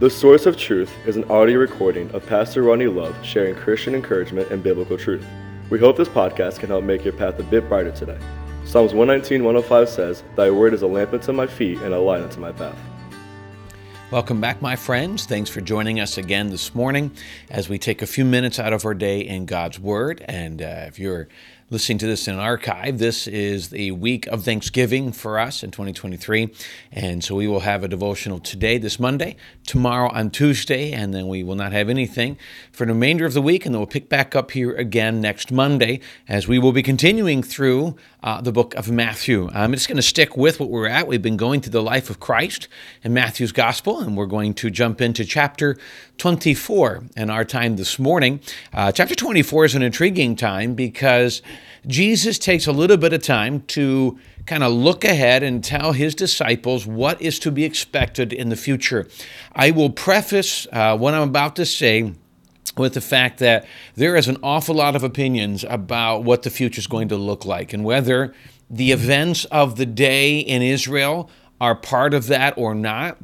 The Source of Truth is an audio recording of Pastor Ronnie Love sharing Christian encouragement and biblical truth. We hope this podcast can help make your path a bit brighter today. Psalms 119, 105 says, Thy word is a lamp unto my feet and a light unto my path. Welcome back, my friends. Thanks for joining us again this morning as we take a few minutes out of our day in God's Word. And uh, if you're listening to this in an archive, this is the week of Thanksgiving for us in 2023. And so we will have a devotional today, this Monday, tomorrow on Tuesday, and then we will not have anything for the remainder of the week. And then we'll pick back up here again next Monday as we will be continuing through uh, the book of Matthew. I'm just going to stick with what we're at. We've been going through the life of Christ in Matthew's gospel, and we're going to jump into chapter 24 in our time this morning. Uh, chapter 24 is an intriguing time because Jesus takes a little bit of time to kind of look ahead and tell his disciples what is to be expected in the future. I will preface uh, what I'm about to say with the fact that there is an awful lot of opinions about what the future is going to look like and whether the events of the day in Israel are part of that or not.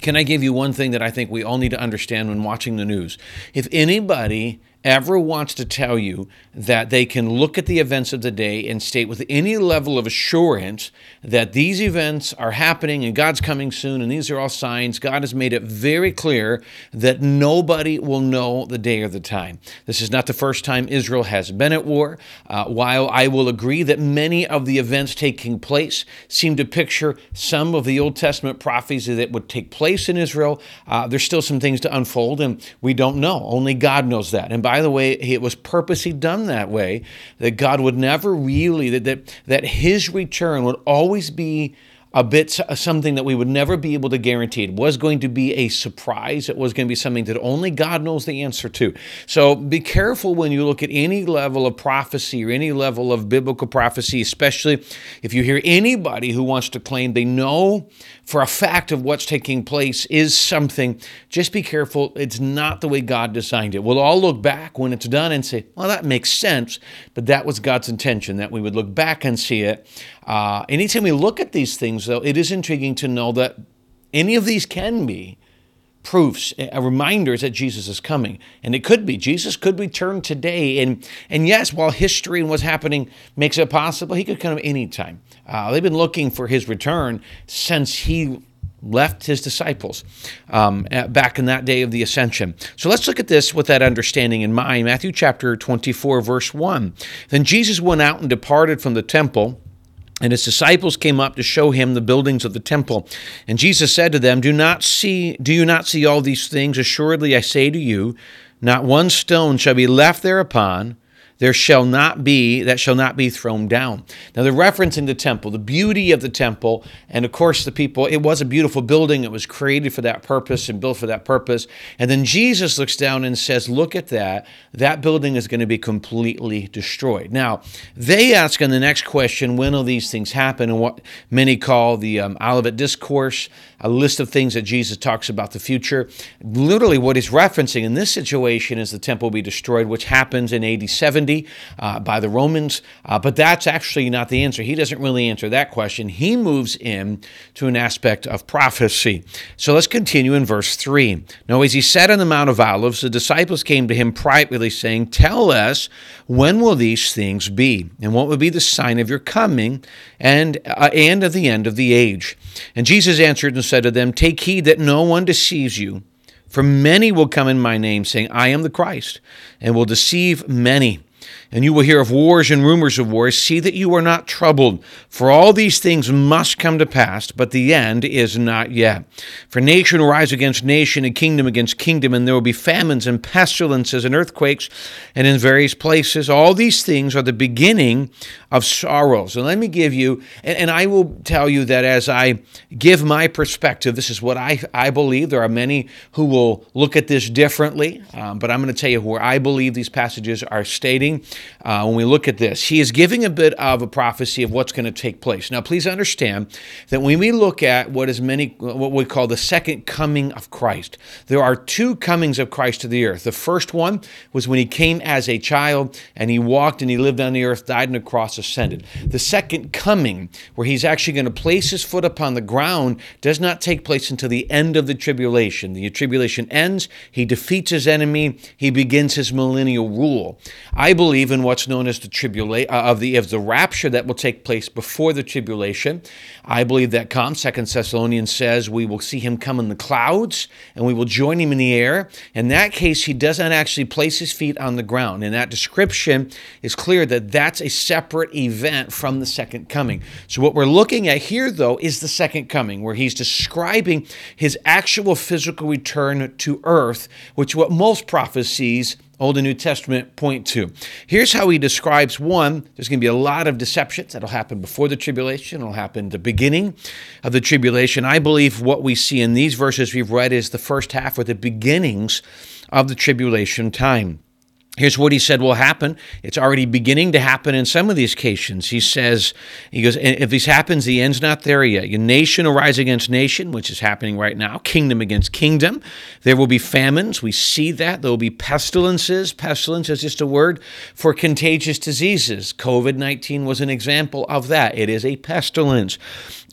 Can I give you one thing that I think we all need to understand when watching the news? If anybody ever wants to tell you that they can look at the events of the day and state with any level of assurance that these events are happening and God's coming soon and these are all signs, God has made it very clear that nobody will know the day or the time. This is not the first time Israel has been at war. Uh, while I will agree that many of the events taking place seem to picture some of the Old Testament prophecies that would take place in Israel, uh, there's still some things to unfold and we don't know. Only God knows that. And by by the way, it was purposely done that way, that God would never really, that, that, that his return would always be a bit uh, something that we would never be able to guarantee. It was going to be a surprise. It was going to be something that only God knows the answer to. So be careful when you look at any level of prophecy or any level of biblical prophecy, especially if you hear anybody who wants to claim they know for a fact of what's taking place is something. Just be careful. It's not the way God designed it. We'll all look back when it's done and say, well, that makes sense. But that was God's intention, that we would look back and see it uh, anytime we look at these things, though, it is intriguing to know that any of these can be proofs, uh, reminders that Jesus is coming. And it could be. Jesus could return today. And, and yes, while history and what's happening makes it possible, he could come any time. Uh, they've been looking for his return since he left his disciples um, back in that day of the ascension. So let's look at this with that understanding in mind. Matthew chapter 24, verse 1. Then Jesus went out and departed from the temple and his disciples came up to show him the buildings of the temple. And Jesus said to them, Do not see do you not see all these things? Assuredly I say to you, not one stone shall be left thereupon there shall not be, that shall not be thrown down. Now, the reference in the temple, the beauty of the temple, and of course, the people, it was a beautiful building. It was created for that purpose and built for that purpose. And then Jesus looks down and says, Look at that. That building is going to be completely destroyed. Now, they ask in the next question, When will these things happen? And what many call the um, Olivet Discourse, a list of things that Jesus talks about the future. Literally, what he's referencing in this situation is the temple will be destroyed, which happens in AD 70 uh, by the Romans. Uh, but that's actually not the answer. He doesn't really answer that question. He moves in to an aspect of prophecy. So let's continue in verse 3. Now, as he sat on the Mount of Olives, the disciples came to him privately, saying, Tell us, when will these things be? And what will be the sign of your coming and, uh, and of the end of the age? And Jesus answered and said to them, Take heed that no one deceives you. For many will come in my name, saying, I am the Christ, and will deceive many. And you will hear of wars and rumors of wars. See that you are not troubled, for all these things must come to pass, but the end is not yet. For nation will rise against nation, and kingdom against kingdom, and there will be famines and pestilences and earthquakes, and in various places. All these things are the beginning of sorrows. And let me give you, and, I will tell you that as I give my perspective, this is what I, I believe. There are many who will look at this differently, um, but I'm going to tell you where I believe these passages are stating uh, when we look at this. He is giving a bit of a prophecy of what's going to take place. Now, please understand that when we look at what is many, what we call the second coming of Christ, there are two comings of Christ to the earth. The first one was when he came as a child and he walked and he lived on the earth, died on the cross, ascended. The second coming, where he's actually going to place his foot upon the ground, does not take place until the end of the tribulation. The tribulation ends, he defeats his enemy, he begins his millennial rule. I believe in what's known as the tribulation uh, of the of the rapture that will take place before the tribulation. I believe that comes. Second Thessalonians says we will see him come in the clouds and we will join him in the air. In that case, he does not actually place his feet on the ground. And that description is clear that that's a separate event from the second coming. So what we're looking at here, though, is the second coming, where he's describing his actual physical return to earth, which what most prophecies Old and New Testament point to. Here's how he describes one there's going to be a lot of deceptions that'll happen before the tribulation, it'll happen the beginning of the tribulation. I believe what we see in these verses we've read is the first half or the beginnings of the tribulation time. Here's what he said will happen. It's already beginning to happen in some of these cases. He says, he goes, if this happens, the end's not there yet. Your nation will rise against nation, which is happening right now, kingdom against kingdom. There will be famines. We see that. There will be pestilences. Pestilence is just a word for contagious diseases. COVID 19 was an example of that. It is a pestilence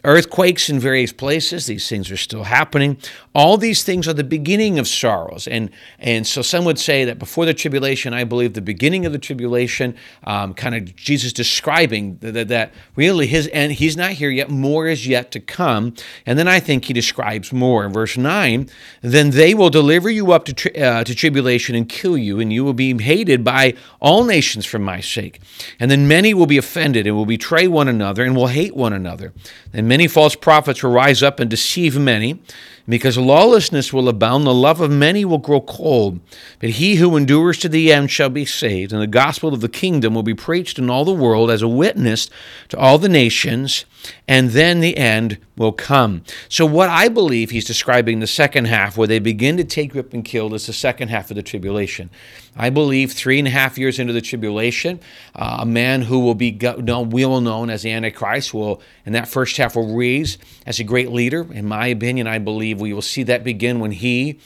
earthquakes in various places. These things are still happening. All these things are the beginning of sorrows. And and so some would say that before the tribulation i believe the beginning of the tribulation um, kind of jesus describing that, that really his end he's not here yet. More is yet to come. And then i think he describes more in verse 9 then they will deliver you up to, tri- uh, to tribulation and kill you and you will be hated by all nations for my sake. And then many will be offended and will betray one another and will hate one another. And many false prophets will rise up and deceive many. Because lawlessness will abound, the love of many will grow cold. But he who endures to the end shall be saved, and the gospel of the kingdom will be preached in all the world as a witness to all the nations, and then the end will come. So, what I believe he's describing the second half, where they begin to take grip and kill, is the second half of the tribulation. I believe three and a half years into the tribulation, uh, a man who will be will known as the Antichrist will, in that first half, will raise as a great leader. In my opinion, I believe we will see that begin when he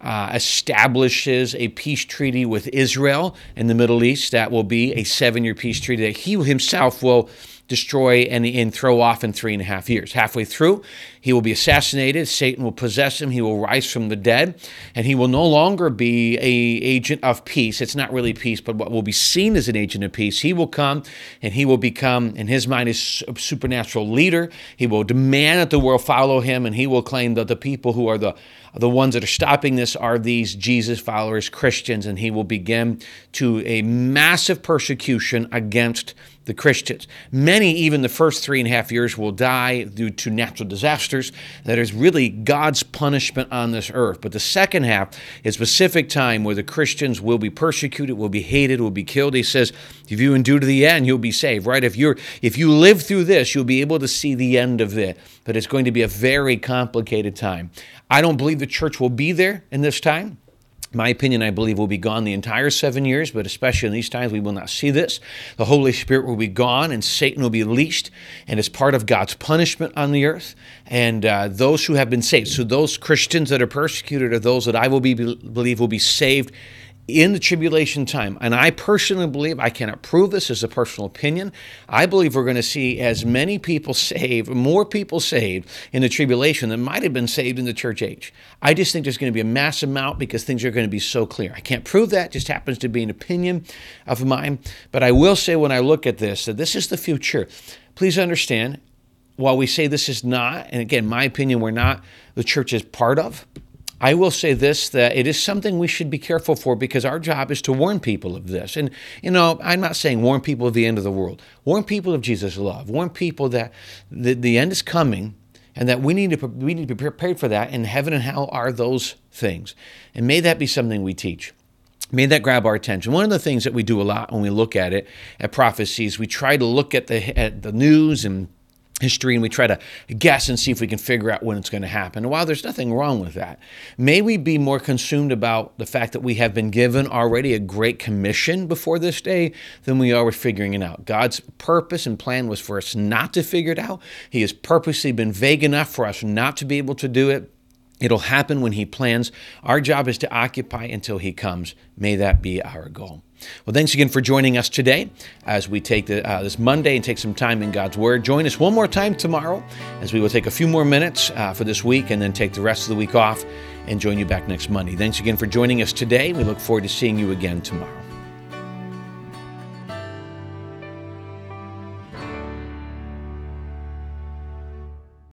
uh, establishes a peace treaty with Israel in the Middle East. That will be a seven year peace treaty that he himself will destroy and, and throw off in three and a half years. Halfway through, he will be assassinated. Satan will possess him. He will rise from the dead, and he will no longer be a agent of peace. It's not really peace, but what will be seen as an agent of peace. He will come, and he will become, in his mind, a supernatural leader. He will demand that the world follow him, and he will claim that the people who are the the ones that are stopping this are these Jesus followers, Christians, and he will begin to a massive persecution against the Christians. Many, even the first three and a half years, will die due to natural disasters. That is really God's punishment on this earth. But the second half is specific time where the Christians will be persecuted, will be hated, will be killed. He says, if you endure to the end, you'll be saved, right? If you're if you live through this, you'll be able to see the end of it. But it's going to be a very complicated time. I don't believe the church will be there in this time my opinion, I believe, will be gone the entire seven years, but especially in these times, we will not see this. The Holy Spirit will be gone, and Satan will be leashed, and it's part of God's punishment on the earth. And uh, those who have been saved, so those Christians that are persecuted are those that I will be believe will be saved in the tribulation time, and I personally believe, I cannot prove this as a personal opinion, I believe we're going to see as many people saved, more people saved in the tribulation than might have been saved in the church age. I just think there's going to be a mass amount because things are going to be so clear. I can't prove that, just happens to be an opinion of mine. But I will say when I look at this that this is the future. Please understand, while we say this is not, and again, my opinion, we're not the church is part of, I will say this that it is something we should be careful for because our job is to warn people of this. And, you know, I'm not saying warn people of the end of the world, warn people of Jesus' love, warn people that the, the end is coming and that we need, to, we need to be prepared for that. And heaven and hell are those things. And may that be something we teach. May that grab our attention. One of the things that we do a lot when we look at it, at prophecies, we try to look at the, at the news and history and we try to guess and see if we can figure out when it's going to happen. And while there's nothing wrong with that, may we be more consumed about the fact that we have been given already a great commission before this day than we are with figuring it out. God's purpose and plan was for us not to figure it out. He has purposely been vague enough for us not to be able to do it. It'll happen when He plans. Our job is to occupy until He comes. May that be our goal. Well, thanks again for joining us today as we take the, uh, this Monday and take some time in God's Word. Join us one more time tomorrow as we will take a few more minutes uh, for this week and then take the rest of the week off and join you back next Monday. Thanks again for joining us today. We look forward to seeing you again tomorrow.